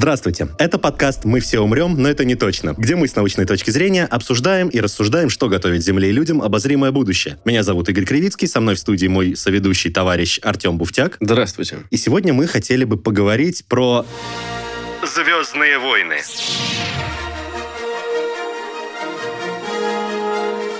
Здравствуйте. Это подкаст «Мы все умрем, но это не точно», где мы с научной точки зрения обсуждаем и рассуждаем, что готовит Земле и людям обозримое будущее. Меня зовут Игорь Кривицкий, со мной в студии мой соведущий товарищ Артем Буфтяк. Здравствуйте. И сегодня мы хотели бы поговорить про... Звездные войны.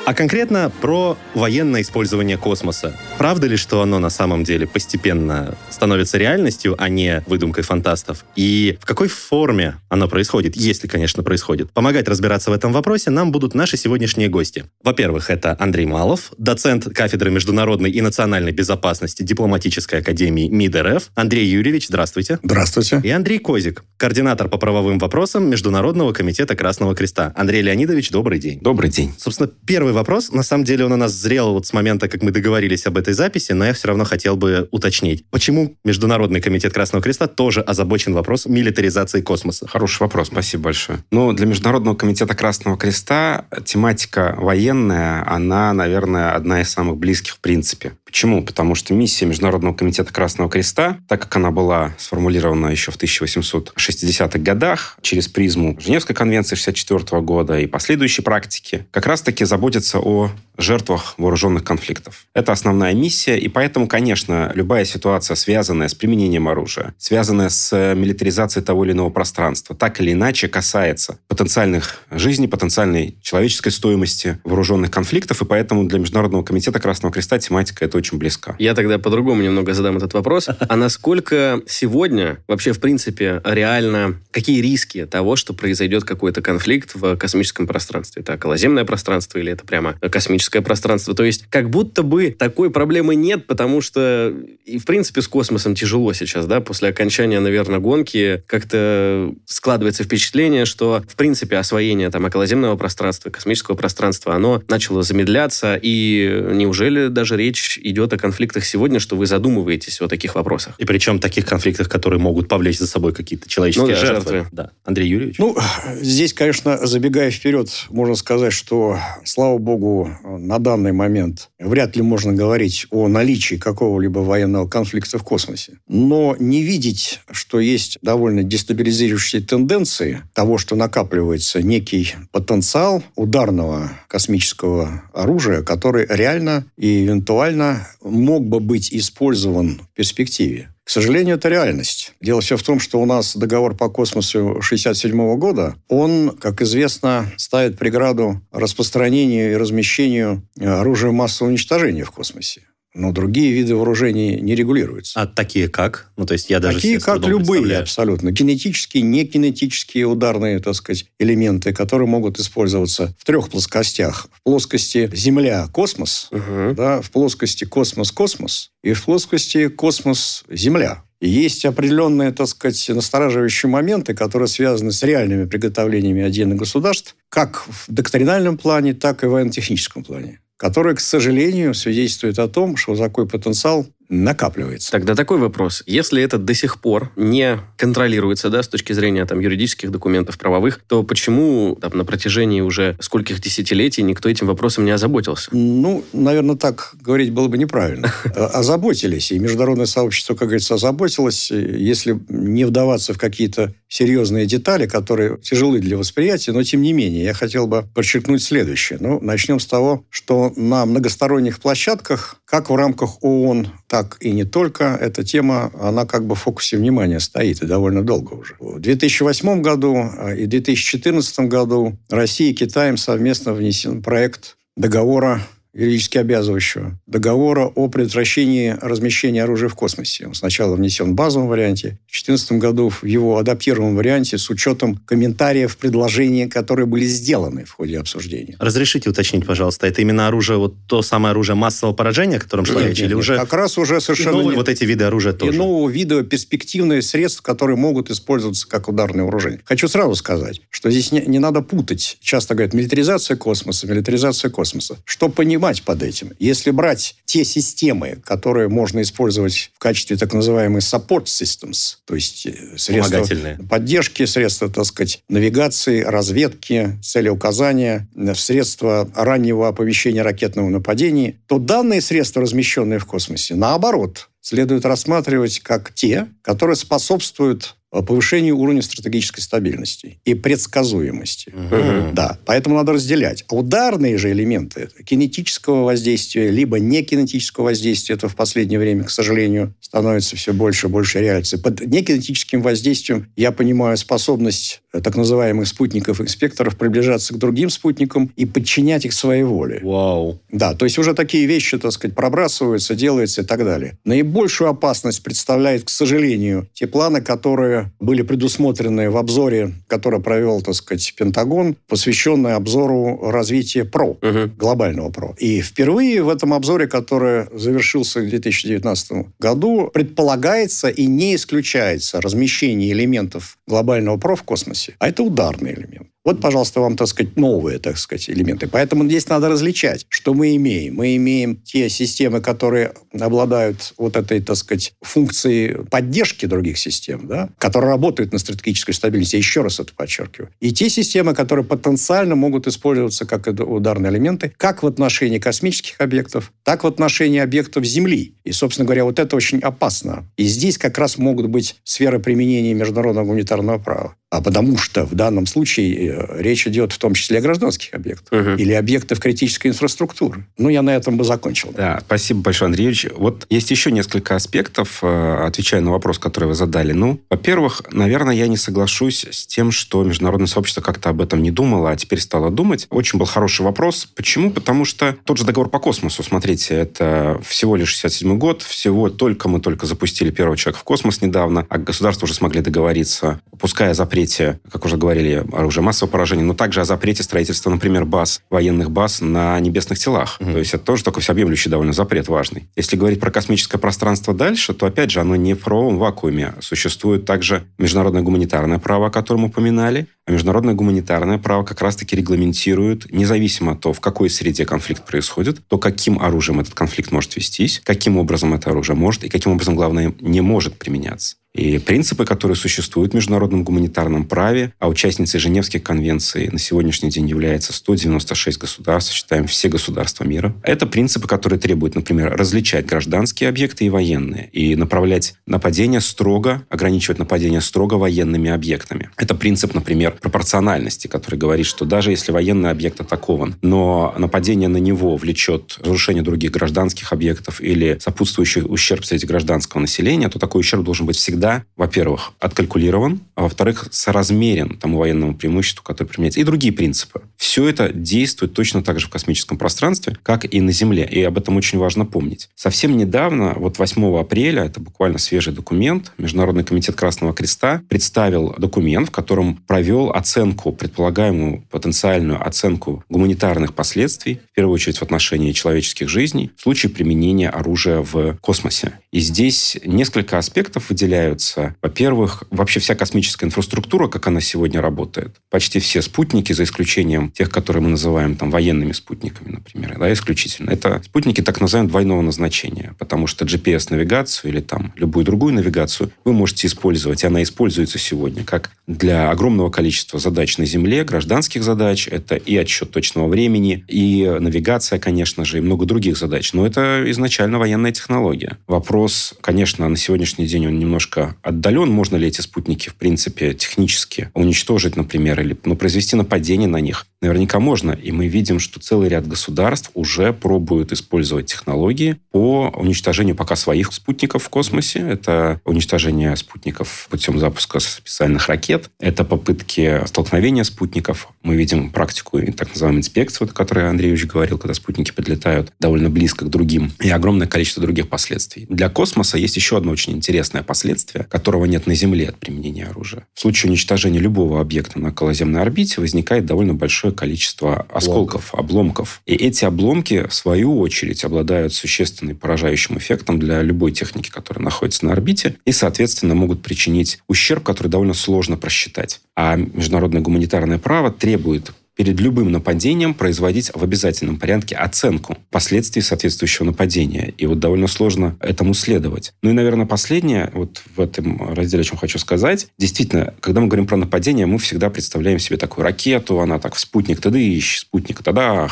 А конкретно про военное использование космоса. Правда ли, что оно на самом деле постепенно становится реальностью, а не выдумкой фантастов? И в какой форме оно происходит, если, конечно, происходит? Помогать разбираться в этом вопросе нам будут наши сегодняшние гости. Во-первых, это Андрей Малов, доцент кафедры международной и национальной безопасности Дипломатической академии МИД РФ. Андрей Юрьевич, здравствуйте. Здравствуйте. И Андрей Козик, координатор по правовым вопросам Международного комитета Красного Креста. Андрей Леонидович, добрый день. Добрый день. Собственно, первый вопрос, на самом деле он у нас зрел вот с момента, как мы договорились об этой записи, но я все равно хотел бы уточнить. Почему Международный комитет Красного Креста тоже озабочен вопросом милитаризации космоса? Хороший вопрос, спасибо большое. Ну, для Международного комитета Красного Креста тематика военная, она, наверное, одна из самых близких в принципе. Почему? Потому что миссия Международного комитета Красного Креста, так как она была сформулирована еще в 1860-х годах через призму Женевской конвенции 64 года и последующей практики, как раз-таки заботится о жертвах вооруженных конфликтов. Это основная миссия, и поэтому, конечно, любая ситуация, связанная с применением оружия, связанная с милитаризацией того или иного пространства, так или иначе касается потенциальных жизней, потенциальной человеческой стоимости вооруженных конфликтов, и поэтому для Международного комитета Красного Креста тематика это очень близка. Я тогда по-другому немного задам этот вопрос. А насколько сегодня вообще, в принципе, реально, какие риски того, что произойдет какой-то конфликт в космическом пространстве? Это околоземное пространство или это прямо космическое пространство? То есть, как будто бы такой проблемы нет, потому что и, в принципе, с космосом тяжело сейчас, да, после окончания, наверное, гонки как-то складывается впечатление, что, в принципе, освоение там околоземного пространства, космического пространства, оно начало замедляться, и неужели даже речь идет о конфликтах сегодня, что вы задумываетесь о таких вопросах? И причем таких конфликтах, которые могут повлечь за собой какие-то человеческие Ну да, жертвы. жертвы. Да. Андрей Юрьевич? Ну, здесь, конечно, забегая вперед, можно сказать, что, слава богу, на данный момент вряд ли можно говорить о наличии какого-либо военного конфликта в космосе. Но не видеть, что есть довольно дестабилизирующие тенденции того, что накапливается некий потенциал ударного космического оружия, который реально и эвентуально мог бы быть использован в перспективе. К сожалению, это реальность. Дело все в том, что у нас договор по космосу 1967 года, он, как известно, ставит преграду распространению и размещению оружия массового уничтожения в космосе. Но другие виды вооружений не регулируются. А такие как? Ну, то есть я даже Такие, как любые, абсолютно. Кинетические, некинетические ударные, так сказать, элементы, которые могут использоваться в трех плоскостях. В плоскости Земля-космос, Мгм. да, в плоскости космос-космос и в плоскости космос-Земля. И есть определенные, так сказать, настораживающие моменты, которые связаны с реальными приготовлениями отдельных государств, как в доктринальном плане, так и в военно-техническом плане, которые, к сожалению, свидетельствуют о том, что такой потенциал накапливается. Тогда такой вопрос. Если это до сих пор не контролируется, да, с точки зрения там юридических документов, правовых, то почему там, на протяжении уже скольких десятилетий никто этим вопросом не озаботился? Ну, наверное, так говорить было бы неправильно. Э, Озаботились, и международное сообщество, как говорится, озаботилось, если не вдаваться в какие-то серьезные детали, которые тяжелы для восприятия, но тем не менее, я хотел бы подчеркнуть следующее. Ну, начнем с того, что на многосторонних площадках, как в рамках ООН, так и не только, эта тема, она как бы в фокусе внимания стоит, и довольно долго уже. В 2008 году э, и 2014 году Россия и Китаем совместно внесен проект договора юридически обязывающего договора о предотвращении размещения оружия в космосе. Он сначала внесен в базовом варианте, в 2014 году в его адаптированном варианте с учетом комментариев, предложений, которые были сделаны в ходе обсуждения. Разрешите уточнить, пожалуйста, это именно оружие, вот то самое оружие массового поражения, о котором шла речь, или уже... Как раз уже совершенно... Новые вот эти виды оружия тоже. И нового вида перспективные средства, которые могут использоваться как ударное вооружение. Хочу сразу сказать, что здесь не, не надо путать. Часто говорят, милитаризация космоса, милитаризация космоса. Что понимать под этим? Если брать те системы, которые можно использовать в качестве так называемых support systems, то есть э, средства поддержки, средства, так сказать, навигации, разведки, целеуказания, э, средства раннего оповещения ракетного нападения, то данные средства, размещенные в космосе, наоборот, следует рассматривать как те, которые способствуют повышению уровня стратегической стабильности и предсказуемости. Угу. Да, поэтому надо разделять. А ударные же элементы кинетического воздействия, либо не кинетического воздействия, это в последнее время, к сожалению, становится все больше и больше реальностью. Под некинетическим воздействием я понимаю способность э, так называемых спутников-инспекторов приближаться к другим спутникам и подчинять их своей воле. Вау. Да, то есть уже такие вещи, так сказать, пробрасываются, делаются и так далее. Наибольшую опасность представляет, к сожалению, те планы, которые были предусмотрены в обзоре, который провел, так сказать, Пентагон, посвященный обзору развития ПРО, угу. глобального ПРО. И впервые в этом обзоре, который завершился в 2019 году, предполагается и не исключается размещение элементов глобального ПРО в космосе. А это ударный элемент. Вот, пожалуйста, вам, так сказать, новые, так сказать, элементы. Поэтому здесь надо различать, что мы имеем. Мы имеем те системы, которые обладают вот этой, так сказать, функцией поддержки других систем, да, которые работают на стратегической стабильности. Я еще раз это подчеркиваю. И те системы, которые потенциально могут использоваться как ударные элементы, как в отношении космических объектов, так в отношении объектов Земли. И, собственно говоря, вот это очень опасно. И здесь как раз могут быть сферы применения международного гуманитарного права. А потому что в данном случае э, речь идет в том числе о гражданских объектах угу. или объектах критической инфраструктуры. Ну, я на этом бы закончил. Да, спасибо большое, Андрей Юрьевич. Вот есть еще несколько аспектов, э, отвечая на вопрос, который вы задали. Ну, во-первых, наверное, я не соглашусь с тем, что международное сообщество как-то об этом не думало, а теперь стало думать. Очень был хороший вопрос. Почему? Потому что тот же договор по космосу, смотрите, это всего лишь 67 год, всего только мы только запустили первого человека в космос недавно, а государства уже смогли договориться, пускай запрет запрете, как уже говорили, оружия массового поражения, но также о запрете строительства, например, баз, военных баз на небесных телах. Угу. То есть это тоже такой всеобъемлющий довольно запрет важный. Если говорить про космическое пространство дальше, то, опять же, оно не в правовом вакууме. Существует также международное гуманитарное право, о котором упоминали, а международное гуманитарное право как раз-таки регламентирует, независимо от того, в какой среде конфликт происходит, то каким оружием этот конфликт может вестись, каким образом это оружие может и каким образом, главное, не может применяться. И принципы, которые существуют в международном гуманитарном праве, а участницей Женевских конвенций на сегодняшний день является 196 государств, считаем все государства мира. Это принципы, которые требуют, например, различать гражданские объекты и военные, и направлять нападения строго, ограничивать нападения строго военными объектами. Это принцип, например, пропорциональности, который говорит, что даже если военный объект атакован, но нападение на него влечет разрушение других гражданских объектов или сопутствующий ущерб среди гражданского населения, то такой ущерб должен быть всегда всегда, во-первых, откалькулирован, а во-вторых, соразмерен тому военному преимуществу, которое применяется, и другие принципы. Все это действует точно так же в космическом пространстве, как и на Земле, и об этом очень важно помнить. Совсем недавно, вот 8 апреля, это буквально свежий документ, Международный комитет Красного Креста представил документ, в котором провел оценку, предполагаемую потенциальную оценку гуманитарных последствий, в первую очередь в отношении человеческих жизней, в случае применения оружия в космосе. И здесь несколько аспектов выделяют являются, во-первых, вообще вся космическая инфраструктура, как она сегодня работает. Почти все спутники, за исключением тех, которые мы называем там военными спутниками, например, да, исключительно. Это спутники так называемого двойного назначения, потому что GPS-навигацию или там любую другую навигацию вы можете использовать, и она используется сегодня как для огромного количества задач на Земле, гражданских задач, это и отсчет точного времени, и навигация, конечно же, и много других задач. Но это изначально военная технология. Вопрос, конечно, на сегодняшний день он немножко немножко отдален, можно ли эти спутники, в принципе, технически уничтожить, например, или ну, произвести нападение на них. Наверняка можно. И мы видим, что целый ряд государств уже пробуют использовать технологии по уничтожению пока своих спутников в космосе. Это уничтожение спутников путем запуска специальных ракет. Это попытки столкновения спутников. Мы видим практику так называемой инспекции, о которой Андрей Ильич говорил, когда спутники подлетают довольно близко к другим. И огромное количество других последствий. Для космоса есть еще одно очень интересное последствие, которого нет на Земле от применения оружия. В случае уничтожения любого объекта на околоземной орбите возникает довольно большое количество осколков, обломков. И эти обломки, в свою очередь, обладают существенным поражающим эффектом для любой техники, которая находится на орбите, и, соответственно, могут причинить ущерб, который довольно сложно просчитать. А международное гуманитарное право требует перед любым нападением производить в обязательном порядке оценку последствий соответствующего нападения. И вот довольно сложно этому следовать. Ну и, наверное, последнее, вот в этом разделе, о чем хочу сказать. Действительно, когда мы говорим про нападение, мы всегда представляем себе такую ракету, она так в спутник, тогда ищ, спутник, тогда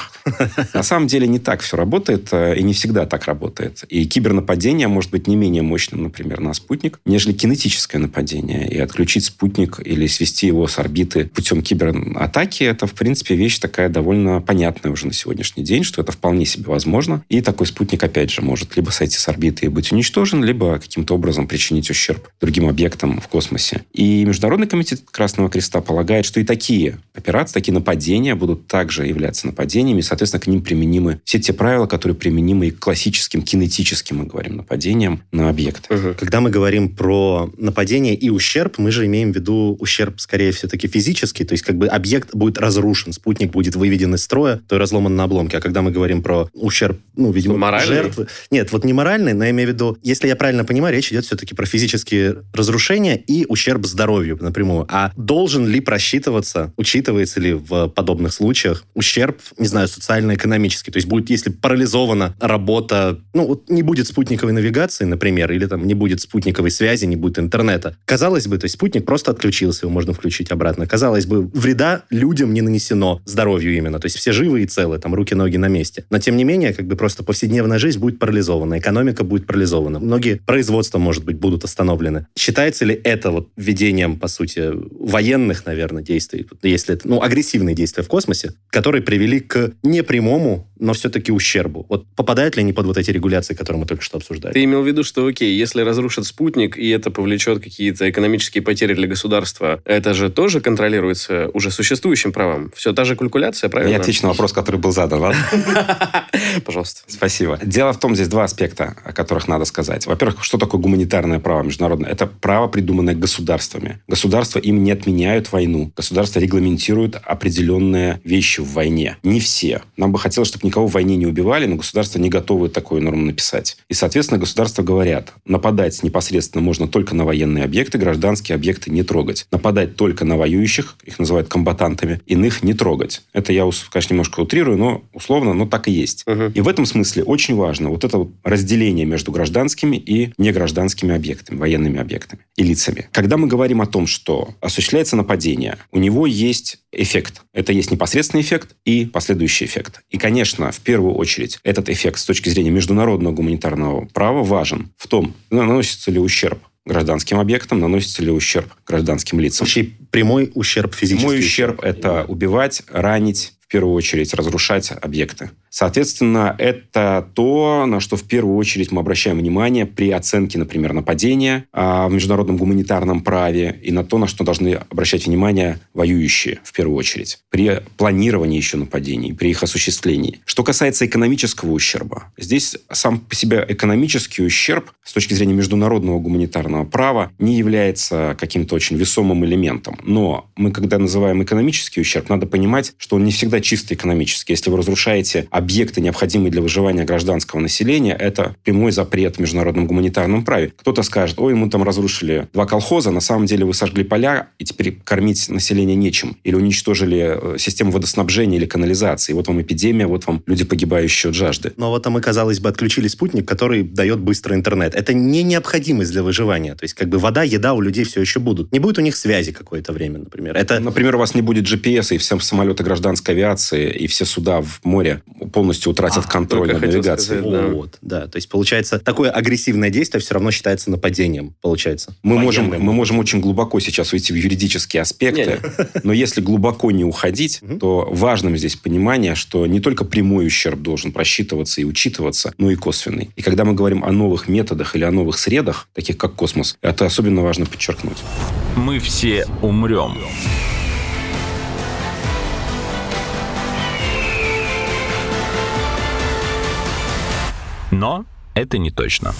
На самом деле не так все работает, э, и не всегда так работает. И кибернападение может быть не менее мощным, например, на спутник, нежели кинетическое нападение. И отключить спутник или свести его с орбиты путем кибератаки, это, в принципе, принципе, вещь такая довольно понятная уже на сегодняшний день, что это вполне себе возможно. И такой спутник, опять же, может либо сойти с орбиты и быть уничтожен, либо каким-то образом причинить ущерб другим объектам в космосе. И Международный комитет Красного Креста полагает, что и такие операции, такие нападения будут также являться нападениями, и, соответственно, к ним применимы все те правила, которые применимы и к классическим кинетическим, мы говорим, нападениям на объект. Угу. Когда мы говорим про нападение и ущерб, мы же имеем в виду ущерб, скорее, все-таки физический, то есть как бы объект будет разрушен разрушен, спутник будет выведен из строя, то и разломан на обломки. А когда мы говорим про ущерб, ну, видимо, моральный? жертвы... Нет, вот не моральный, но я имею в виду, если я правильно понимаю, речь идет все-таки про физические разрушения и ущерб здоровью напрямую. А должен ли просчитываться, учитывается ли в подобных случаях ущерб, не знаю, социально-экономический? То есть будет, если парализована работа, ну, вот не будет спутниковой навигации, например, или там не будет спутниковой связи, не будет интернета. Казалось бы, то есть спутник просто отключился, его можно включить обратно. Казалось бы, вреда людям не нанесено нанесено здоровью именно. То есть все живы и целы, там руки-ноги на месте. Но тем не менее, как бы просто повседневная жизнь будет парализована, экономика будет парализована. Многие производства, может быть, будут остановлены. Считается ли это вот введением, по сути, военных, наверное, действий, если это, ну, агрессивные действия в космосе, которые привели к непрямому но все-таки ущербу. Вот попадают ли они под вот эти регуляции, которые мы только что обсуждали? Ты имел в виду, что окей, если разрушат спутник, и это повлечет какие-то экономические потери для государства, это же тоже контролируется уже существующим правом. Все та же калькуляция, правильно? Я отвечу на вопрос, который был задан, ладно? Пожалуйста. Спасибо. Дело в том, здесь два аспекта, о которых надо сказать. Во-первых, что такое гуманитарное право международное? Это право, придуманное государствами. Государства им не отменяют войну. Государства регламентируют определенные вещи в войне. Не все. Нам бы хотелось, чтобы никого в войне не убивали, но государства не готовы такую норму написать. И, соответственно, государства говорят, нападать непосредственно можно только на военные объекты, гражданские объекты не трогать. Нападать только на воюющих, их называют комбатантами, иных не трогать. Это я, конечно, немножко утрирую, но условно, но так и есть. Угу. И в этом смысле очень важно вот это вот разделение между гражданскими и негражданскими объектами, военными объектами и лицами. Когда мы говорим о том, что осуществляется нападение, у него есть эффект. Это есть непосредственный эффект и последующий эффект. И, конечно, в первую очередь, этот эффект с точки зрения международного гуманитарного права важен в том, наносится ли ущерб гражданским объектам, наносится ли ущерб гражданским лицам. Вообще прямой ущерб физический. Прямой ущерб – это убивать, ранить, в первую очередь разрушать объекты. Соответственно, это то, на что в первую очередь мы обращаем внимание при оценке, например, нападения а, в международном гуманитарном праве и на то, на что должны обращать внимание воюющие в первую очередь при планировании еще нападений, при их осуществлении. Что касается экономического ущерба, здесь сам по себе экономический ущерб с точки зрения международного гуманитарного права не является каким-то очень весомым элементом. Но мы, когда называем экономический ущерб, надо понимать, что он не всегда чисто экономический. Если вы разрушаете объекты, необходимые для выживания гражданского населения, это прямой запрет в международном гуманитарном праве. Кто-то скажет, ой, мы там разрушили два колхоза, на самом деле вы сожгли поля, и теперь кормить население нечем. Или уничтожили э, систему водоснабжения или канализации. Вот вам эпидемия, вот вам люди, погибающие от жажды. Но вот мы, казалось бы, отключили спутник, который дает быстрый интернет. Это не необходимость для выживания. То есть, как бы вода, еда у людей все еще будут. Не будет у них связи какое-то время, например. Это... Например, у вас не будет GPS, и все самолеты гражданской авиации навигации, и все суда в море полностью утратят А, контроль над навигацией. сказать, да. Вот, да. То есть, получается, такое агрессивное действие все равно считается нападением, получается. Мы можем, мы можем очень глубоко сейчас уйти в юридические аспекты, но если глубоко не уходить, то важным здесь понимание, что не только прямой ущерб должен просчитываться и учитываться, но и косвенный. И когда мы говорим о новых методах или о новых средах, таких как космос, это особенно важно подчеркнуть. Мы все умрем. Но это не точно.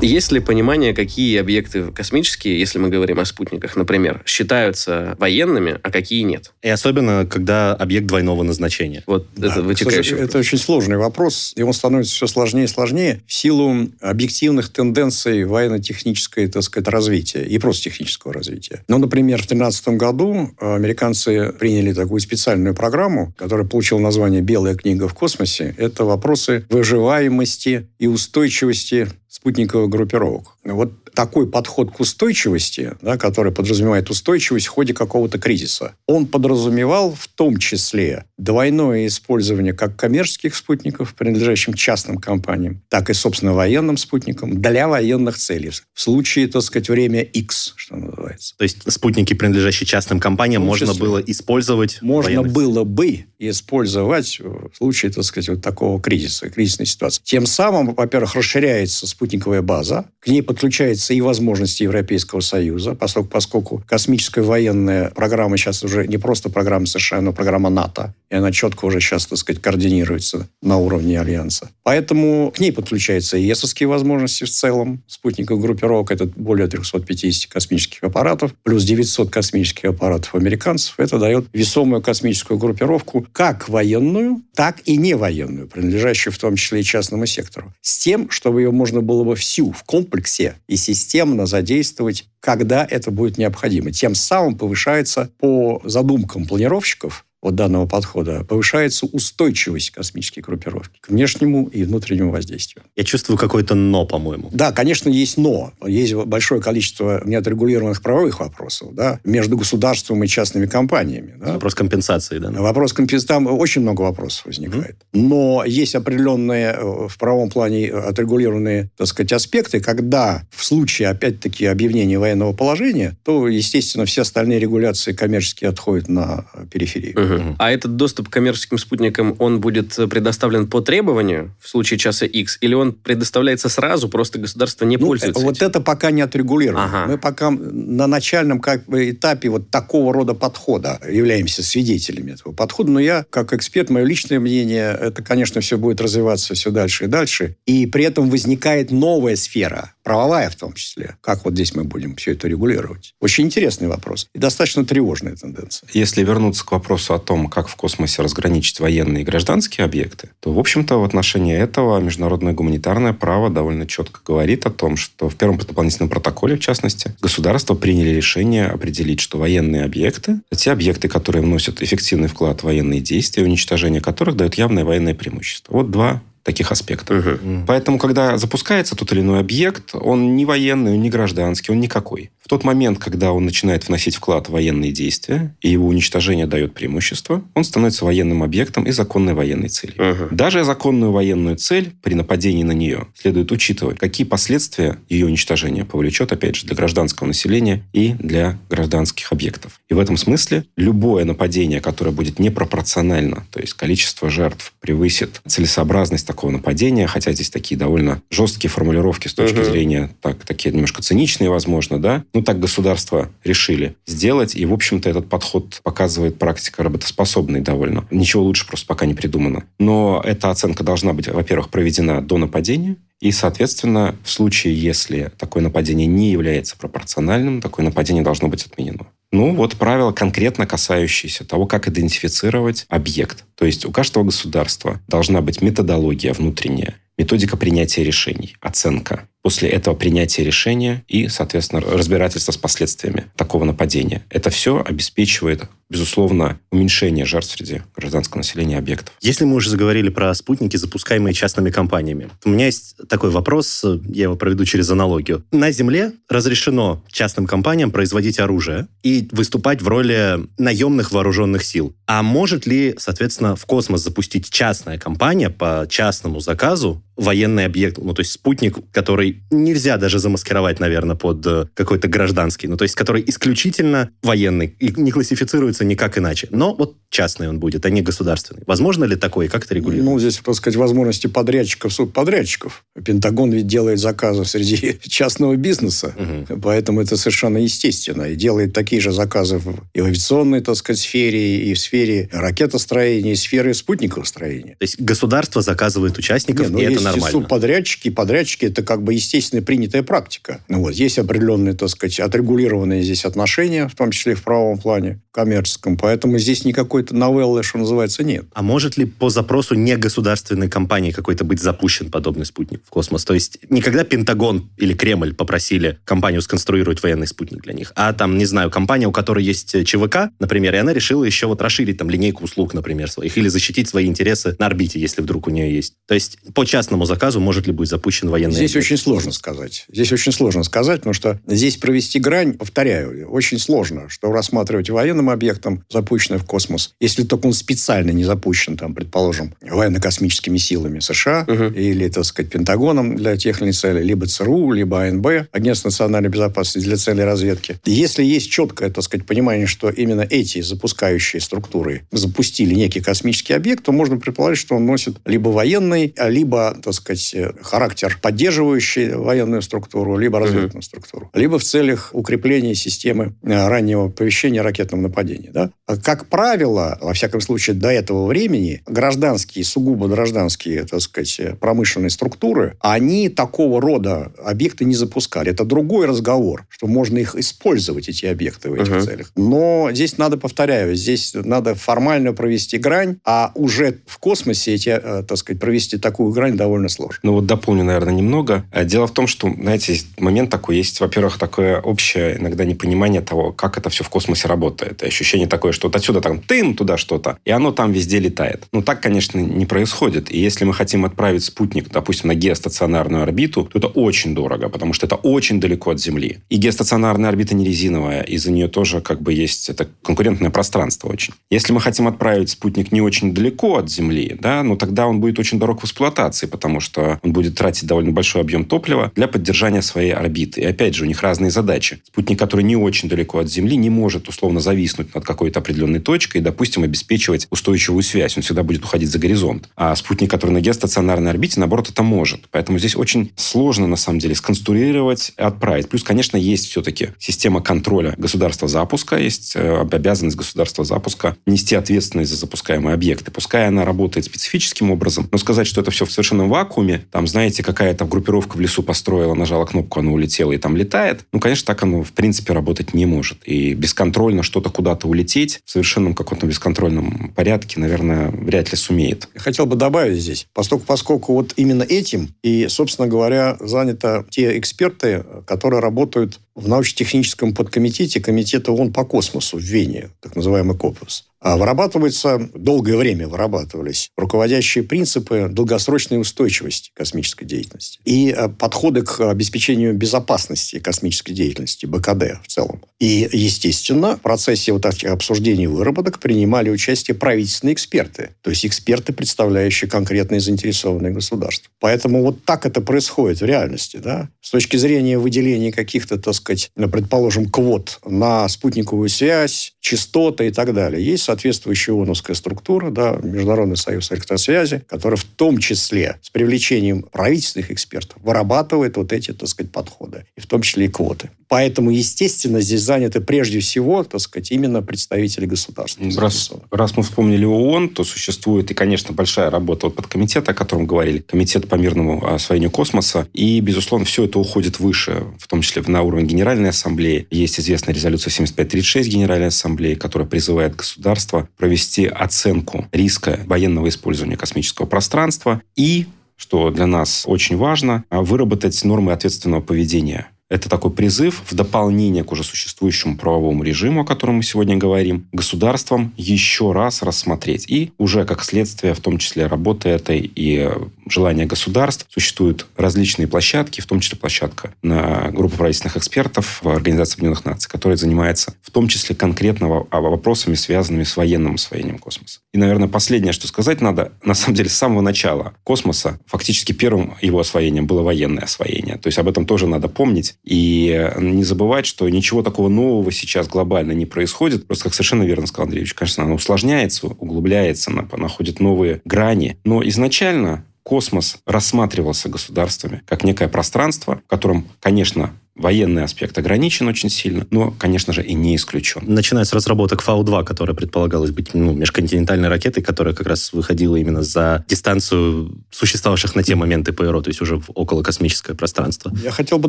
Есть ли понимание, какие объекты космические, если мы говорим о спутниках, например, считаются военными, а какие нет? И особенно, когда объект двойного назначения. Вот Да, это вытекающий вопрос. Это очень сложный вопрос, и он становится все сложнее и сложнее в силу объективных тенденций военно-технической, так сказать, развития и просто технического развития. Ну, например, в 2013 году э, американцы приняли такую специальную программу, которая получила название «Белая книга в космосе». Это вопросы выживаемости и устойчивости спутниковых группировок. Вот такой подход к устойчивости, да, который подразумевает устойчивость в ходе какого-то кризиса, он подразумевал в том числе двойное использование как коммерческих спутников, принадлежащим частным компаниям, так и, собственно, военным спутникам для военных целей. В случае, так сказать, время X, что называется. То есть спутники, принадлежащие частным компаниям, можно было использовать. Можно военных было бы использовать в случае, так сказать, вот такого кризиса, кризисной ситуации. Тем самым, во-первых, расширяется спутниковая база, к ней подключаются и возможности Европейского Союза, поскольку, поскольку космическая военная программа сейчас уже не просто программа США, но программа НАТО, и она четко уже сейчас, так сказать, координируется на уровне Альянса. Поэтому к ней подключаются и ЕСовские возможности в целом, спутниковых группировок, это более 350 космических аппаратов, плюс 900 космических аппаратов американцев. Это дает весомую космическую группировку, как военную, так и не военную, принадлежащую в том числе и частному сектору. С тем, чтобы ее можно было бы всю в комплексе и системно задействовать, когда это будет необходимо. Тем самым повышается по задумкам планировщиков вот данного подхода, повышается устойчивость космической группировки к внешнему и внутреннему воздействию. Я чувствую какое-то «но», по-моему. Да, конечно, есть но. Есть большое количество неотрегулированных правовых вопросов да, между государством и частными компаниями. Да. Вопрос компенсации, да? Вопрос компенсации, там очень много вопросов возникает. Но есть определенные э, в правом плане отрегулированные, так сказать, аспекты, когда в случае, опять-таки, объявления военного положения, то, естественно, все остальные регуляции коммерческие отходят на периферию. А этот доступ к коммерческим спутникам, он будет предоставлен по требованию в случае часа X, или он предоставляется сразу, просто государство не Ну, пользуется э, вот этим? это пока не отрегулировано. Ага. Мы пока на начальном как бы, этапе вот такого рода подхода являемся свидетелями этого подхода. Но я, как эксперт, мое личное мнение, это, конечно, все будет развиваться все дальше и дальше. И при этом возникает новая сфера, правовая в том числе. Как вот здесь мы будем все это регулировать? Очень интересный вопрос. И достаточно тревожная тенденция. Если вернуться к вопросу о том, как в космосе разграничить военные и гражданские объекты, то, в общем-то, в отношении этого международное гуманитарное право довольно четко говорит о том, что в первом дополнительном протоколе, в частности, государства приняли решение определить, что военные объекты – те объекты, которые вносят эффективный вклад в военные действия, уничтожение которых дает явное военное преимущество. Вот два таких аспекта. Мгм. Поэтому, когда запускается тот или иной объект, он не военный, он не гражданский, он никакой. В тот момент, когда он начинает вносить вклад в военные действия, и его уничтожение дает преимущество, он становится военным объектом и законной военной целью. Мгм. Даже законную военную цель при нападении на нее следует учитывать, какие последствия ее уничтожения повлечет, опять же, для гражданского населения и для гражданских объектов. И в этом смысле любое нападение, которое будет непропорционально, то есть количество жертв превысит целесообразность такого нападения, хотя здесь такие довольно жесткие формулировки с точки Мгм. зрения, так, такие немножко циничные, возможно, да, ну так государства решили сделать, и, в общем-то, этот подход показывает практика работоспособный довольно. Ничего лучше просто пока не придумано. Но эта оценка должна быть, во-первых, проведена до нападения, и, соответственно, в случае, если такое нападение не является пропорциональным, такое нападение должно быть отменено. Ну, вот правила, конкретно касающиеся того, как идентифицировать объект. То есть у каждого государства должна быть методология внутренняя, методика принятия решений, оценка. После этого принятия решения и, соответственно, разбирательство с последствиями такого нападения. Это все обеспечивает, безусловно, уменьшение жертв среди гражданского населения объектов. Если мы уже заговорили про спутники, запускаемые частными компаниями, у меня есть такой вопрос, я его проведу через аналогию. На Земле разрешено частным компаниям производить оружие и выступать в роли наемных вооруженных сил. А может ли, соответственно, в космос запустить частная компания по частному заказу военный объект, ну, то есть спутник, который нельзя даже замаскировать, наверное, под э, какой-то гражданский, ну, то есть который исключительно военный и не классифицируется никак иначе. Но вот частный он будет, а не государственный. Возможно ли такое и как это регулирует? Ну, здесь, так сказать, возможности подрядчиков, субподрядчиков. Пентагон ведь делает заказы среди частного бизнеса, угу. поэтому это совершенно естественно. И делает такие же заказы и в авиационной, так сказать, сфере, и в сфере ракетостроения, и в сфере спутникового строения. То есть государство заказывает участников, не, ну, и это нормально. Субподрядчики, подрядчики, это как бы естественная принятая практика. Ну, вот, есть определенные, так сказать, отрегулированные здесь отношения, в том числе и в правовом плане, коммерческом. Поэтому здесь никакой-то новеллы, что называется, нет. А может ли по запросу негосударственной компании какой-то быть запущен подобный спутник в космос? То есть никогда Пентагон или Кремль попросили компанию сконструировать военный спутник для них, а там, не знаю, компания, у которой есть ЧВК, например, и она решила еще вот расширить там линейку услуг, например, своих, или защитить свои интересы на орбите, если вдруг у нее есть. То есть по частному заказу может ли быть запущен военный Здесь объект? очень сложно сказать. Здесь очень сложно сказать, потому что здесь провести грань, повторяю, очень сложно, что рассматривать военным объектом, запущенным в космос, если только он специально не запущен, там, предположим, военно-космическими силами США угу. или, так сказать, Пентагоном для тех или иных целей, либо ЦРУ, либо АНБ, Агентство национальной безопасности для целей разведки. Если есть четкое, так сказать, понимание, что именно эти запускающие структуры запустили некий космический объект, то можно предположить, что он носит либо военный, либо, так сказать, характер поддерживающий военную структуру, либо разведывательную uh-huh. структуру, либо в целях укрепления системы э, раннего оповещения о ракетном нападении. Да? Как правило, во всяком случае, до этого времени гражданские, сугубо гражданские, так сказать, промышленные структуры, они такого рода объекты не запускали. Это другой разговор, что можно их использовать, эти объекты в этих uh-huh. целях. Но здесь надо, повторяю, здесь надо формально провести грань, а уже в космосе эти, э, так сказать, провести такую грань довольно сложно. Ну вот дополню, наверное, немного. Э, дело в том, что, знаете, момент такой, есть, во-первых, такое общее иногда непонимание того, как это все в космосе работает. И ощущение такое, что вот отсюда там тын туда что-то, и оно там везде летает. Ну, так, конечно, не происходит. И если мы хотим отправить спутник, допустим, на геостационарную орбиту, то это очень дорого, потому что это очень далеко от Земли. И геостационарная орбита не резиновая, из-за нее тоже как бы есть это конкурентное пространство очень. Если мы хотим отправить спутник не очень далеко от Земли, да, ну тогда он будет очень дорог в эксплуатации, потому что он будет тратить довольно большой объем топлива для поддержания своей орбиты. И опять же, у них разные задачи. Спутник, который не очень далеко от Земли, не может условно зависнуть над какой-то определенной точкой и, допустим, обеспечивать устойчивую связь. Он всегда будет уходить за горизонт. А спутник, который на геостационарной орбите, наоборот, это может. Поэтому здесь очень сложно, на самом деле, сконструировать и отправить. Плюс, конечно, есть все-таки система контроля государства запуска, есть э, обязанность государства запуска нести ответственность за запускаемые объекты. Пускай она работает специфическим образом, но сказать, что это все в вакууме, там, знаете, какая-то группировка в лесу построила, нажала кнопку, оно улетело и там летает, ну, конечно, так оно, в принципе, работать не может. И бесконтрольно что-то куда-то улететь в совершенном каком-то бесконтрольном порядке, наверное, вряд ли сумеет. Я хотел бы добавить здесь, поскольку, поскольку вот именно этим и, собственно говоря, заняты те эксперты, которые работают в научно-техническом подкомитете Комитета ООН по космосу в Вене, так называемый КОПУС. А вырабатываются, долгое время вырабатывались, руководящие принципы долгосрочной устойчивости космической деятельности и э, подходы к обеспечению безопасности космической деятельности, БКД в целом. И, естественно, в процессе вот этих обсуждений выработок принимали участие правительственные эксперты, то есть эксперты, представляющие конкретные заинтересованные государства. Поэтому вот так это происходит в реальности. Да? С точки зрения выделения каких-то, так сказать, предположим, квот на спутниковую связь, частоты и так далее, есть соответствующая ООНовская структура, да, Международный союз электросвязи, который в том числе с привлечением правительственных экспертов вырабатывает вот эти, так сказать, подходы, и в том числе и квоты. Поэтому, естественно, здесь заняты прежде всего, так сказать, именно представители государства. Раз, раз мы вспомнили ООН, то существует и, конечно, большая работа вот подкомитета, о котором говорили, Комитет по мирному освоению космоса. И, безусловно, все это уходит выше, в том числе на уровень Генеральной Ассамблеи. Есть известная резолюция 7536 Генеральной Ассамблеи, которая призывает государство провести оценку риска военного использования космического пространства и что для нас очень важно, а, выработать нормы ответственного поведения это такой призыв в дополнение к уже существующему правовому режиму, о котором мы сегодня говорим, государством еще раз рассмотреть. И уже как следствие, в том числе работы этой и желания государств, существуют различные площадки, в том числе площадка на группу правительственных экспертов в Организации Объединенных Наций, которая занимается в том числе конкретно вопросами, связанными с военным освоением космоса. И, наверное, последнее, что сказать надо, на самом деле, с самого начала космоса, фактически первым его освоением было военное освоение. То есть об этом тоже надо помнить и не забывать, что ничего такого нового сейчас глобально не происходит. Просто, как совершенно верно сказал Андреевич, конечно, оно усложняется, углубляется, находит новые грани. Но изначально космос рассматривался государствами как некое пространство, в котором, конечно, Военный аспект ограничен очень сильно, но, конечно же, и не исключен. Начиная с разработок Фау-2, которая предполагалась быть ну, межконтинентальной ракетой, которая как раз выходила именно за дистанцию существовавших на те моменты ПРО, то есть уже в околокосмическое пространство. Я хотел бы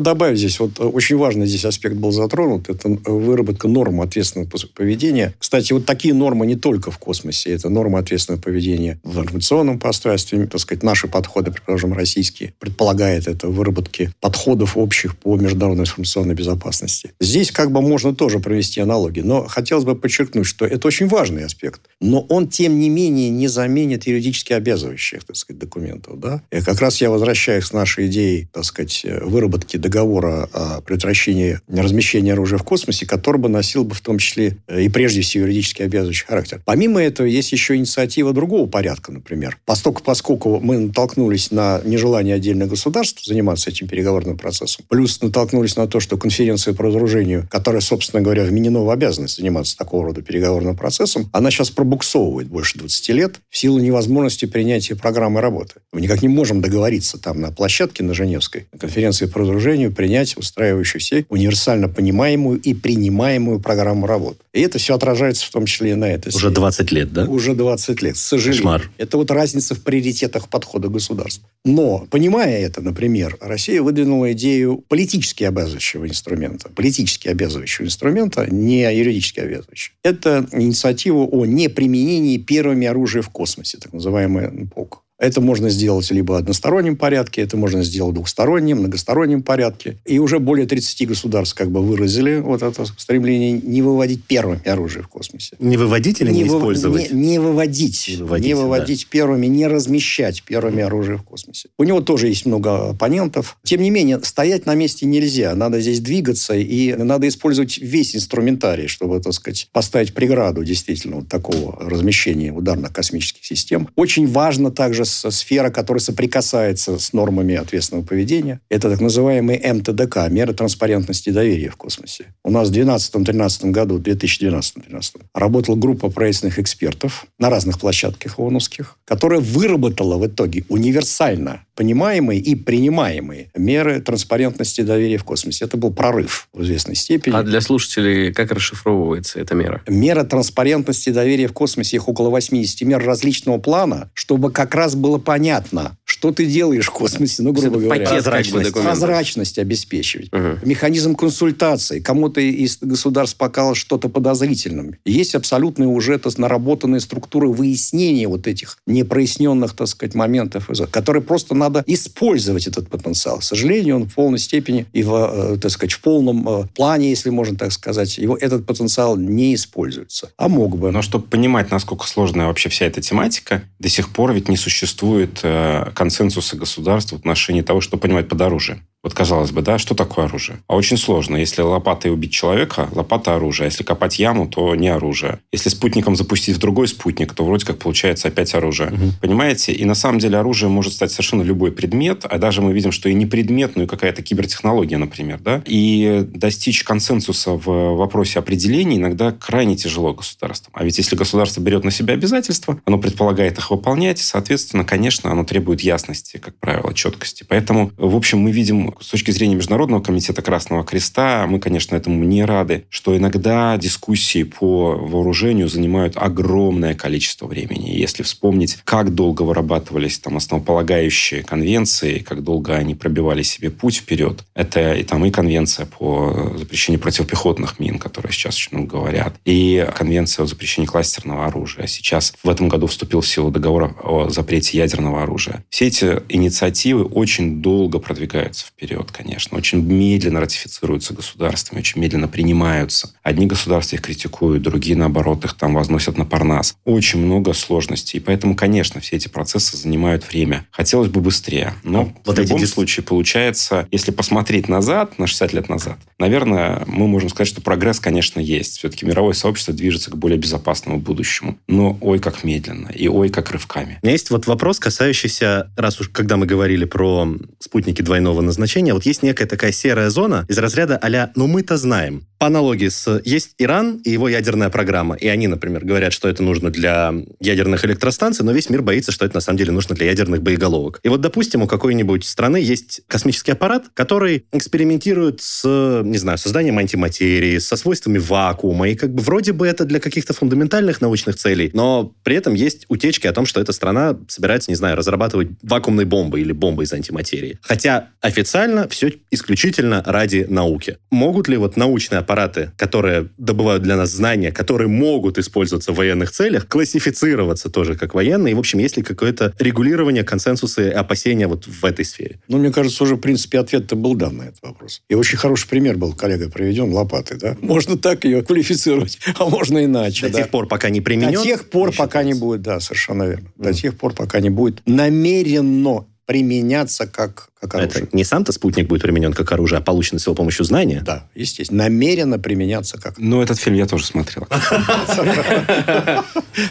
добавить здесь, вот очень важный здесь аспект был затронут, это выработка норм ответственного поведения. Кстати, вот такие нормы не только в космосе, это нормы ответственного поведения в информационном пространстве, так сказать, наши подходы, предположим, российские, предполагает это выработки подходов общих по международной информационной безопасности. Здесь как бы можно тоже провести аналогии, но хотелось бы подчеркнуть, что это очень важный аспект. Но он, тем не менее, не заменит юридически обязывающих, так сказать, документов. Да? И как раз я возвращаюсь к нашей идее, так сказать, выработки договора о предотвращении размещения оружия в космосе, который бы носил бы в том числе и прежде всего юридически обязывающий характер. Помимо этого, есть еще инициатива другого порядка, например. Поскольку, поскольку мы натолкнулись на нежелание отдельных государств заниматься этим переговорным процессом, плюс натолкнулись сошлись на то, что конференция по разоружению, которая, собственно говоря, вменена в обязанность заниматься такого рода переговорным процессом, она сейчас пробуксовывает больше 20 лет в силу невозможности принятия программы работы. Мы никак не можем договориться там на площадке на Женевской на конференции по разоружению принять устраивающую все универсально понимаемую и принимаемую программу работы. И это все отражается в том числе и на этой Уже 20 лет, да? Уже 20 лет, к сожалению. Кошмар. Это вот разница в приоритетах подхода государств. Но, понимая это, например, Россия выдвинула идею политически обязывающего инструмента. Политически обязывающего инструмента, не юридически обязывающего. Это инициатива о неприменении первыми оружия в космосе, так называемая ПОК. Это можно сделать либо в одностороннем порядке, это можно сделать в двухстороннем, многостороннем порядке. И уже более 30 государств как бы выразили вот это стремление не выводить первыми оружие в космосе. Не выводить или не, не использовать? Не, не выводить. Не выводить, не выводить да. первыми, не размещать первыми оружие в космосе. У него тоже есть много оппонентов. Тем не менее, стоять на месте нельзя. Надо здесь двигаться, и надо использовать весь инструментарий, чтобы, так сказать, поставить преграду действительно вот такого размещения ударных космических систем. Очень важно также сфера, которая соприкасается с нормами ответственного поведения. Это так называемый МТДК, меры транспарентности и доверия в космосе. У нас в 2012-2013 году, 2012-2013, работала группа правительственных экспертов на разных площадках ООНовских, которая выработала в итоге универсально понимаемые и принимаемые меры транспарентности и доверия в космосе. Это был прорыв в известной степени. А для слушателей как расшифровывается эта мера? Мера транспарентности и доверия в космосе, их около 80 мер различного плана, чтобы как раз было понятно, что ты делаешь в космосе, ну, грубо говоря. Пакет, прозрачность, как бы, прозрачность обеспечивать. Угу. Механизм консультации. Кому-то из государств показалось что-то подозрительным. Есть абсолютные уже то, наработанные структуры выяснения вот этих непроясненных, так сказать, моментов, которые просто надо использовать этот потенциал. К сожалению, он в полной степени и в, э, так сказать, в полном э, плане, если можно так сказать, его, этот потенциал не используется. А мог бы. Но чтобы понимать, насколько сложная вообще вся эта тематика, до сих пор ведь не существует э, консенсуса государств в отношении того, что понимать под оружием. Вот казалось бы, да, что такое оружие? А очень сложно. Если лопатой убить человека, лопата оружие. Если копать яму, то не оружие. Если спутником запустить в другой спутник, то вроде как получается опять оружие. Угу. Понимаете? И на самом деле оружие может стать совершенно любой предмет, а даже мы видим, что и не предмет, но и какая-то кибертехнология, например, да? И достичь консенсуса в вопросе определения иногда крайне тяжело государством. А ведь если государство берет на себя обязательства, оно предполагает их выполнять, соответственно, конечно, оно требует ясности, как правило, четкости. Поэтому, в общем, мы видим С точки зрения Международного комитета Красного Креста, мы, конечно, этому не рады, что иногда дискуссии по вооружению занимают огромное количество времени. Если вспомнить, как долго вырабатывались там основополагающие конвенции, как долго они пробивали себе путь вперед, это и там и конвенция по запрещению противопехотных мин, которые сейчас очень много говорят, и конвенция о запрещении кластерного оружия. Сейчас в этом году вступил в силу договор о запрете ядерного оружия. Все эти инициативы очень долго продвигаются вперед, конечно, очень медленно ратифицируются государствами, очень медленно принимаются. Одни государства их критикуют, другие, наоборот, их там возносят на парнас. Очень много сложностей. И поэтому, конечно, все эти процессы занимают время. Хотелось бы быстрее. Но а вот в любом эти... случае получается, если посмотреть назад, на 60 лет назад, наверное, мы можем сказать, что прогресс, конечно, есть. Все-таки мировое сообщество движется к более безопасному будущему. Но ой, как медленно. И ой, как рывками. У меня есть вот вопрос, касающийся, раз уж когда мы говорили про спутники двойного назначения, вот есть некая такая серая зона из разряда а «ну мы-то знаем». По аналогии с... Есть Иран и его ядерная программа. И они, например, говорят, что это нужно для ядерных электростанций, но весь мир боится, что это на самом деле нужно для ядерных боеголовок. И вот, допустим, у какой-нибудь страны есть космический аппарат, который экспериментирует с, не знаю, созданием антиматерии, со свойствами вакуума. И как бы вроде бы это для каких-то фундаментальных научных целей, но при этом есть утечки о том, что эта страна собирается, не знаю, разрабатывать вакуумные бомбы или бомбы из антиматерии. Хотя официально все исключительно ради науки. Могут ли вот научные аппараты, которые добывают для нас знания, которые могут использоваться в военных целях, классифицироваться тоже как военные? И, в общем, есть ли какое-то регулирование, консенсусы и опасения вот в этой сфере? Ну, мне кажется, уже, в принципе, ответ-то был дан на этот вопрос. И очень хороший пример был, коллега приведен, лопаты, да? Можно так ее квалифицировать, а можно иначе. До да? тех пор, пока не применен? До тех пор, пока не будет, да, совершенно верно. До тех пор, пока не будет намеренно применяться как, как оружие. Это не сам-то спутник будет применен как оружие, а получен с его помощью знания? Да, естественно. Намеренно применяться как Ну, этот фильм я тоже смотрел.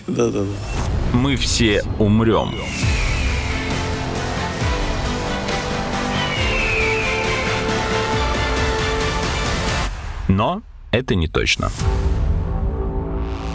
Да-да-да. Мы все умрем. Но это не точно.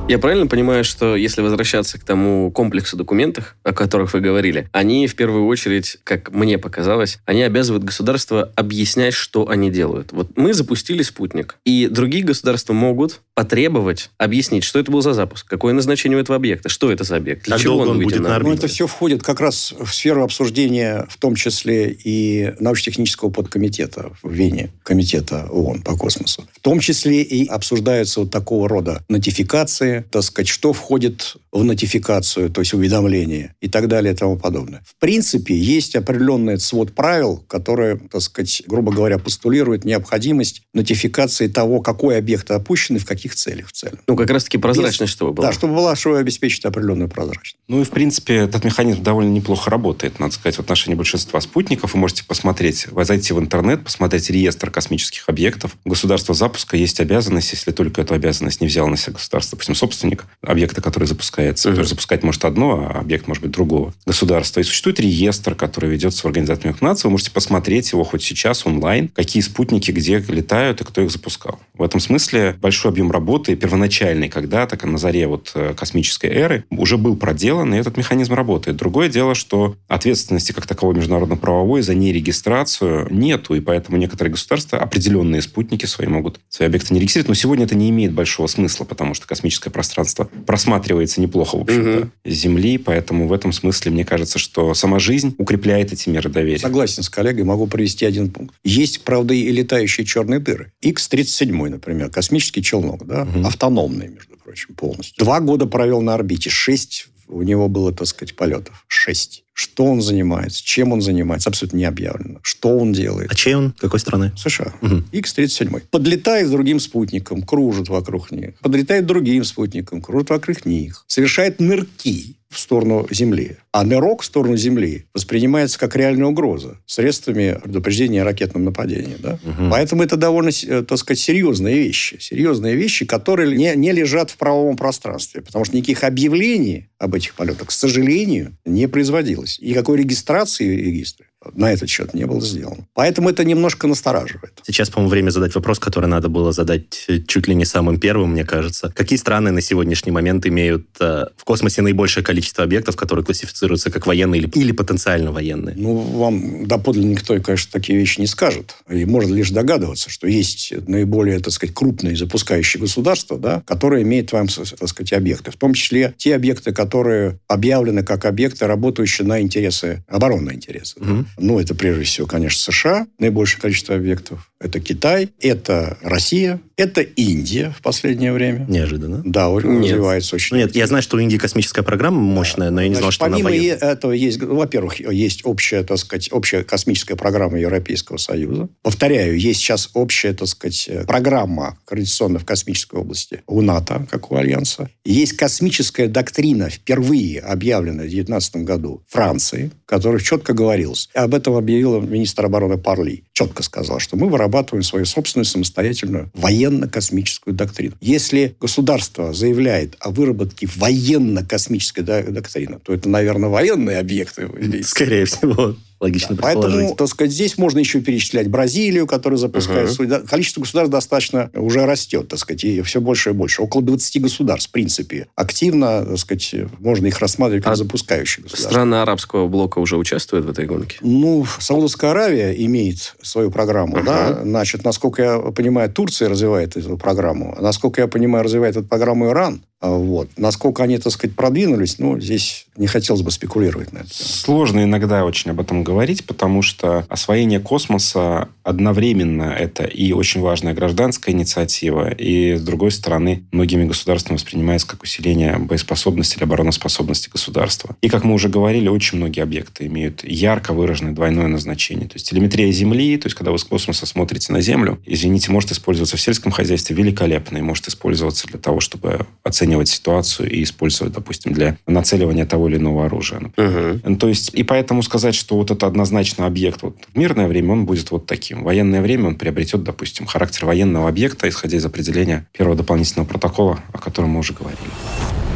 Я правильно понимаю, что если возвращаться к тому комплексу документов, о которых вы говорили, они в первую очередь, как мне показалось, они обязывают государство объяснять, что они делают. Вот мы запустили спутник, и другие государства могут потребовать объяснить, что это был за запуск, какое назначение у этого объекта, что это за объект, для как чего он, он будет на орбите. Ну, это все входит как раз в сферу обсуждения, в том числе и научно-технического подкомитета в Вене, комитета ООН по космосу. В том числе и обсуждаются вот такого рода нотификации, так сказать, что входит в нотификацию, то есть уведомление и так далее и тому подобное. В принципе, есть определенный свод правил, которые, так сказать, грубо говоря, постулируют необходимость нотификации того, какой объект опущен и в каких целях в целом. Ну, как раз-таки прозрачность, Без... чтобы была. Да, чтобы была, чтобы обеспечить определенную прозрачность. Ну, и, в принципе, этот механизм довольно неплохо работает, надо сказать, в отношении большинства спутников. Вы можете посмотреть, зайти в интернет, посмотреть реестр космических объектов. У государства запуска есть обязанность, если только эту обязанность не взял на себя государство, допустим, собственник объекта, который запускается. Uh-huh. запускать может одно, а объект может быть другого государства. И существует реестр, который ведется в Организации Объединенных Наций. Вы можете посмотреть его хоть сейчас онлайн, какие спутники где летают и кто их запускал. В этом смысле большой объем работы первоначальный когда-то, на заре вот э, космической эры, уже был проделан, и этот механизм работает. Другое дело, что ответственности как таковой международно-правовой за нерегистрацию нету, и поэтому некоторые государства определенные спутники свои могут свои объекты не регистрировать. Но сегодня это не имеет большого смысла, потому что космическое пространство просматривается неплохо, в общем-то, угу. Земли, поэтому в этом смысле мне кажется, что сама жизнь укрепляет эти меры доверия. Согласен с коллегой, могу привести один пункт. Есть, правда, и летающие черные дыры. X-37, например, космический челнок, да, угу. автономный, между прочим, полностью. Два года провел на орбите, шесть у него было, так сказать, полетов. Шесть. Что он занимается, чем он занимается, абсолютно не объявлено. Что он делает. А чей он? Какой страны? США. Угу. X-37. Подлетает с другим спутником, кружит вокруг них. Подлетает другим спутником, кружит вокруг них. Совершает нырки в сторону Земли. А нырок в сторону Земли воспринимается как реальная угроза средствами предупреждения о ракетном нападении. Да? Угу. Поэтому это довольно, э, так сказать, серьезные вещи. Серьезные вещи, которые не, не лежат в правовом пространстве. Потому что никаких объявлений об этих полетах, к сожалению, не производилось. И никакой регистрации регистра на этот счет не было сделано. Поэтому это немножко настораживает. Сейчас, по-моему, время задать вопрос, который надо было задать чуть ли не самым первым, мне кажется. Какие страны на сегодняшний момент имеют э, в космосе наибольшее количество объектов, которые классифицируются как военные или, или потенциально военные? Ну, вам доподлинно никто, конечно, такие вещи не скажет. И можно лишь догадываться, что есть наиболее, так сказать, крупные запускающие государства, да, которые имеют вам, так сказать, объекты. В том числе те объекты, которые объявлены как объекты, работающие на интересы, оборонные интересы. Да. Ну, это прежде всего, конечно, США, наибольшее количество объектов. Это Китай, это Россия, это Индия в последнее время. Неожиданно. Да, нет. развивается очень. Ну, нет, я знаю, что у Индии космическая программа мощная, да. но я не Значит, знал, что помимо она военная. этого есть, во-первых, есть общая, так сказать, общая космическая программа Европейского Союза. Повторяю, есть сейчас общая, так сказать, программа координационная в космической области у НАТО, как у Альянса. Есть космическая доктрина, впервые объявленная в 2019 году Франции, которая четко говорилось. Об этом объявила министр обороны Парли. Четко сказал, что мы вырабатываем свою собственную самостоятельную военно-космическую доктрину. Если государство заявляет о выработке военно-космической доктрины, то это, наверное, военные объекты. Скорее всего. Логично да, Поэтому, так сказать, здесь можно еще перечислять Бразилию, которая запускает uh-huh. свой... Количество государств достаточно уже растет, так сказать, и все больше и больше. Около 20 государств, в принципе. Активно, так сказать, можно их рассматривать как а запускающие государства. Страны арабского блока уже участвуют в этой гонке? Ну, Саудовская Аравия имеет свою программу, uh-huh. да. Значит, насколько я понимаю, Турция развивает эту программу. Насколько я понимаю, развивает эту программу Иран. А, вот. Насколько они, так сказать, продвинулись, ну, здесь не хотелось бы спекулировать на это. Сложно иногда очень об этом говорить, потому что освоение космоса одновременно это и очень важная гражданская инициатива, и, с другой стороны, многими государствами воспринимается как усиление боеспособности или обороноспособности государства. И, как мы уже говорили, очень многие объекты имеют ярко выраженное двойное назначение. То есть телеметрия Земли, то есть когда вы с космоса смотрите на Землю, извините, может использоваться в сельском хозяйстве великолепно и может использоваться для того, чтобы оценивать оценивать ситуацию и использовать, допустим, для нацеливания того или иного оружия. Угу. То есть, и поэтому сказать, что вот это однозначно объект вот, в мирное время, он будет вот таким. В военное время он приобретет, допустим, характер военного объекта, исходя из определения первого дополнительного протокола, о котором мы уже говорили.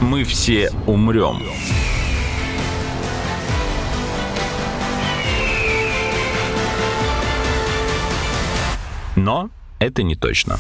Мы все умрем. Но это не точно.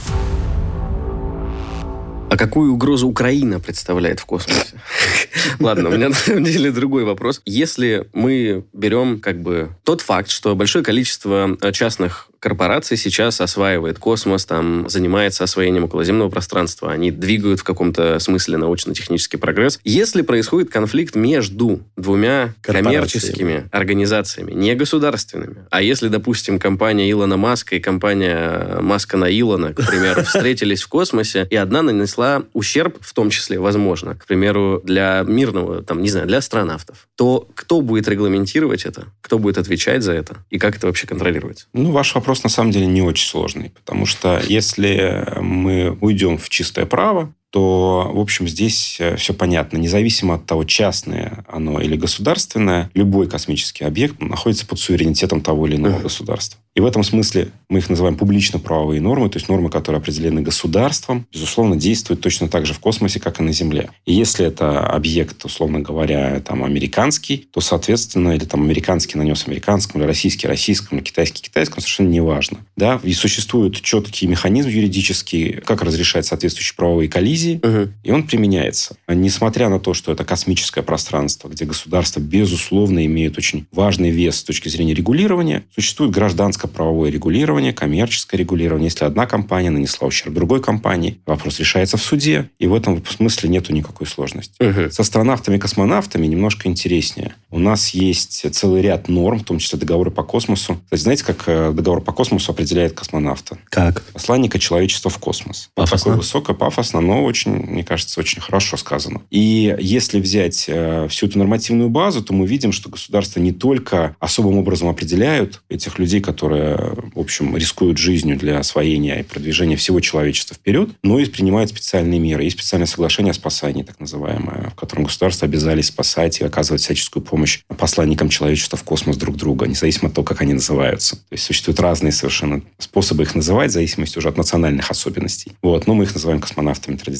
Какую угрозу Украина представляет в космосе? Ладно, у меня на самом деле другой вопрос. Если мы берем как бы тот факт, что большое количество э, частных корпораций сейчас осваивает космос, там занимается освоением околоземного пространства, они двигают в каком-то смысле научно-технический прогресс. Если происходит конфликт между двумя коммерческими организациями, не государственными, а если, допустим, компания Илона Маска и компания Маска на Илона, к примеру, встретились в космосе, и одна нанесла ущерб, в том числе, возможно, к примеру, для мирного, там, не знаю, для астронавтов, то кто будет регламентировать это? Кто будет отвечать за это? И как это вообще контролируется? Ну, ваш вопрос вопрос на самом деле не очень сложный, потому что если мы уйдем в чистое право, то, в общем, здесь э, все понятно. Независимо от того, частное оно или государственное, любой космический объект находится под суверенитетом того или иного государства. И в этом смысле мы их называем публично-правовые нормы, то есть нормы, которые определены государством, безусловно, действуют точно так же в космосе, как и на Земле. И если это объект, условно говоря, там, американский, то, соответственно, или там американский нанес американскому, или российский российскому, или китайский китайскому, совершенно не важно. Да? И существует четкий механизм юридический, как разрешать соответствующие правовые коллизии, угу. и он применяется. Несмотря на то, что это космическое пространство, где государство, безусловно, имеет очень важный вес с точки зрения регулирования, существует гражданское правовое регулирование, коммерческое регулирование. Если одна компания нанесла ущерб другой компании, вопрос решается в суде, и в этом смысле нету никакой сложности. Угу. С астронавтами-космонавтами немножко интереснее. У нас есть целый ряд норм, в том числе договоры по космосу. Кстати, знаете, как э, договор по космосу определяет космонавта? Как? Посланника человечества в космос. Пафосно? Такое высокое, пафосно, но очень, мне кажется, очень хорошо сказано. И если взять э, всю эту нормативную базу, то мы видим, что государства не только особым образом определяют этих людей, которые, в общем, рискуют жизнью для освоения и продвижения всего человечества вперед, но и принимают специальные меры. Есть специальное соглашение о спасании, так называемое, в котором государства обязались спасать и оказывать всяческую помощь посланникам человечества в космос друг друга, независимо от того, как они называются. То есть существуют разные совершенно способы их называть, в зависимости уже от национальных особенностей. Вот. Но мы их называем космонавтами традиционно.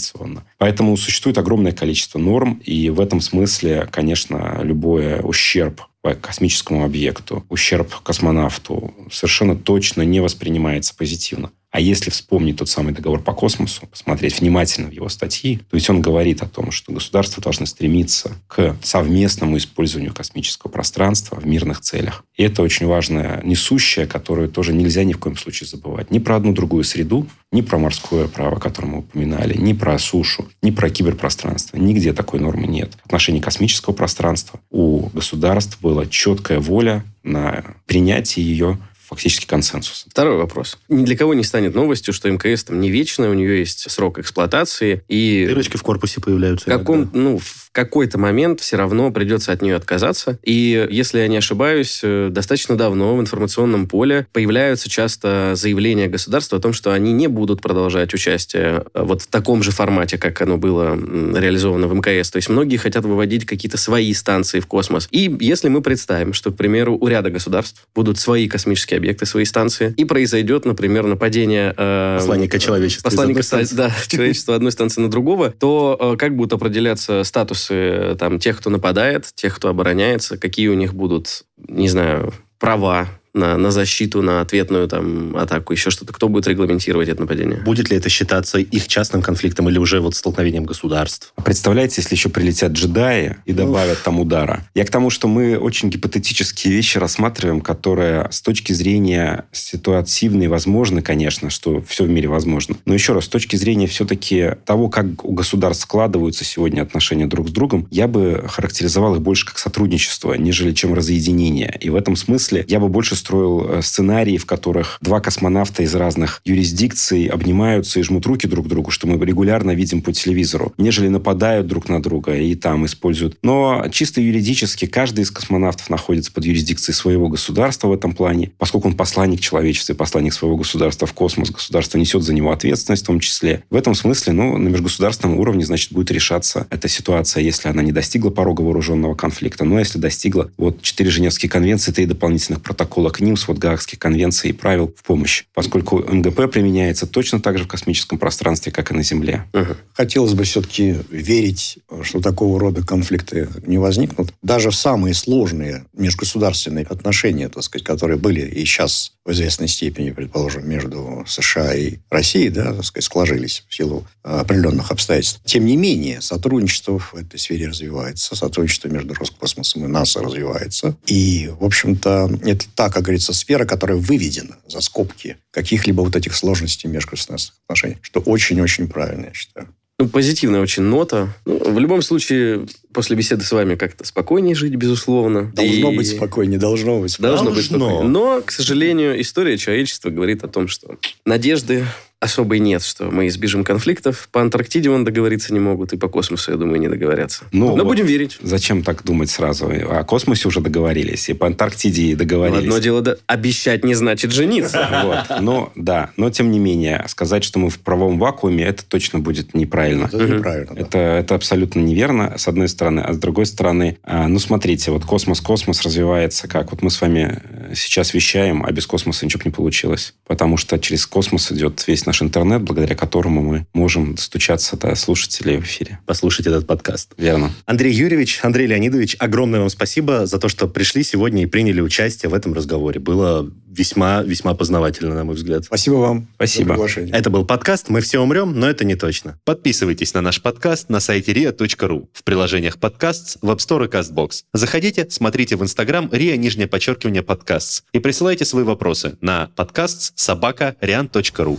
Поэтому существует огромное количество норм, и в этом смысле, конечно, любой ущерб космическому объекту, ущерб космонавту совершенно точно не воспринимается позитивно. А если вспомнить тот самый договор по космосу, посмотреть внимательно в его статьи, то есть он говорит о том, что государства должны стремиться к совместному использованию космического пространства в мирных целях. И это очень важная несущая, которую тоже нельзя ни в коем случае забывать. Ни про одну другую среду, ни про морское право, которое мы упоминали, ни про сушу, ни про киберпространство. Нигде такой нормы нет. В отношении космического пространства у государств была четкая воля на принятие ее фактически консенсус. Второй вопрос. Ни для кого не станет новостью, что МКС там не вечная, у нее есть срок эксплуатации. И Дырочки в корпусе появляются. в, каком, иногда. ну, в какой-то момент все равно придется от нее отказаться. И, если я не ошибаюсь, э, достаточно давно в информационном поле появляются часто заявления государства о том, что они не будут продолжать участие э, вот в таком же формате, как оно было реализовано в МКС. То есть многие хотят выводить какие-то свои станции в космос. И если мы представим, что, к примеру, у ряда государств будут свои космические объекты, свои станции, и произойдет, например, нападение... э, Посланника человечества Посланника да, человечества одной станции на другого, то э, как будут определяться статусы э, там, тех, кто нападает, тех, кто обороняется, какие у них будут, не знаю, права на, на защиту, на ответную там атаку, еще что-то. Кто будет регламентировать это нападение? Будет ли это считаться их частным конфликтом или уже вот столкновением государств? А Представляете, если еще прилетят джедаи и добавят там удара. Я к тому, что мы очень гипотетические вещи рассматриваем, которые с точки зрения ситуативной возможны, конечно, что все в мире возможно. Но еще раз, с точки зрения все-таки того, как у государств складываются сегодня отношения друг с другом, я бы характеризовал их больше как сотрудничество, нежели чем разъединение. И в этом смысле я бы больше строил э, сценарии, в которых два космонавта из разных юрисдикций обнимаются и жмут руки друг другу, что мы регулярно видим по телевизору, нежели нападают друг на друга и там используют. Но чисто юридически каждый из космонавтов находится под юрисдикцией своего государства в этом плане, поскольку он посланник человечества и посланник своего государства в космос, государство несет за него ответственность в том числе. В этом смысле, ну, на межгосударственном уровне, значит, будет решаться эта ситуация, если она не достигла порога вооруженного конфликта. Но если достигла, вот четыре Женевские конвенции, три дополнительных протокола к ним, свод Гаагских конвенций и правил в помощь. Поскольку МГП применяется точно так же в космическом пространстве, как и на Земле. Ага. Хотелось бы все-таки верить, что такого рода конфликты не возникнут. Даже в самые сложные межгосударственные отношения, так сказать, которые были и сейчас в известной степени, предположим, между США и Россией, да, так сказать, сложились в силу определенных обстоятельств. Тем не менее, сотрудничество в этой сфере развивается, сотрудничество между Роскосмосом и НАСА развивается. И, в общем-то, это та, как говорится, сфера, которая выведена за скобки каких-либо вот этих сложностей межгосударственных отношений, что очень-очень правильно, я считаю. Ну, позитивная очень нота. Ну, в любом случае, после беседы с вами как-то спокойнее жить, безусловно. Должно И- быть спокойнее, должно быть Должно быть Должно. спокойно. Но, к сожалению, история человечества говорит о том, что надежды особой нет, что мы избежим конфликтов. По Антарктиде он договориться не могут, и по космосу, я думаю, не договорятся. Ну, Но вот будем верить. Зачем так думать сразу? О космосе уже договорились, и по Антарктиде Но договорились. одно дело, да, обещать не значит жениться. Вот. Но, да, но тем не менее, сказать, что мы в правом вакууме, это точно будет неправильно. Это неправильно, да. Это, это абсолютно неверно, с одной стороны. А с другой стороны, а, ну, смотрите, вот космос-космос развивается как? Вот мы с вами э, сейчас вещаем, а без космоса ничего бы не получилось. Потому что через космос идет весь наш интернет, благодаря которому мы можем достучаться до слушателей в эфире. Послушать этот подкаст. Верно. Андрей Юрьевич, Андрей Леонидович, огромное вам спасибо за то, что пришли сегодня и приняли участие в этом разговоре. Было весьма-весьма познавательно, на мой взгляд. Спасибо вам Спасибо. Это был подкаст «Мы все умрем, но это не точно». Подписывайтесь на наш подкаст на сайте ria.ru, в приложениях подкаст, в App Store и CastBox. Заходите, смотрите в Instagram ria, нижнее подчеркивание, подкаст и присылайте свои вопросы на подкаст собака rian.ru.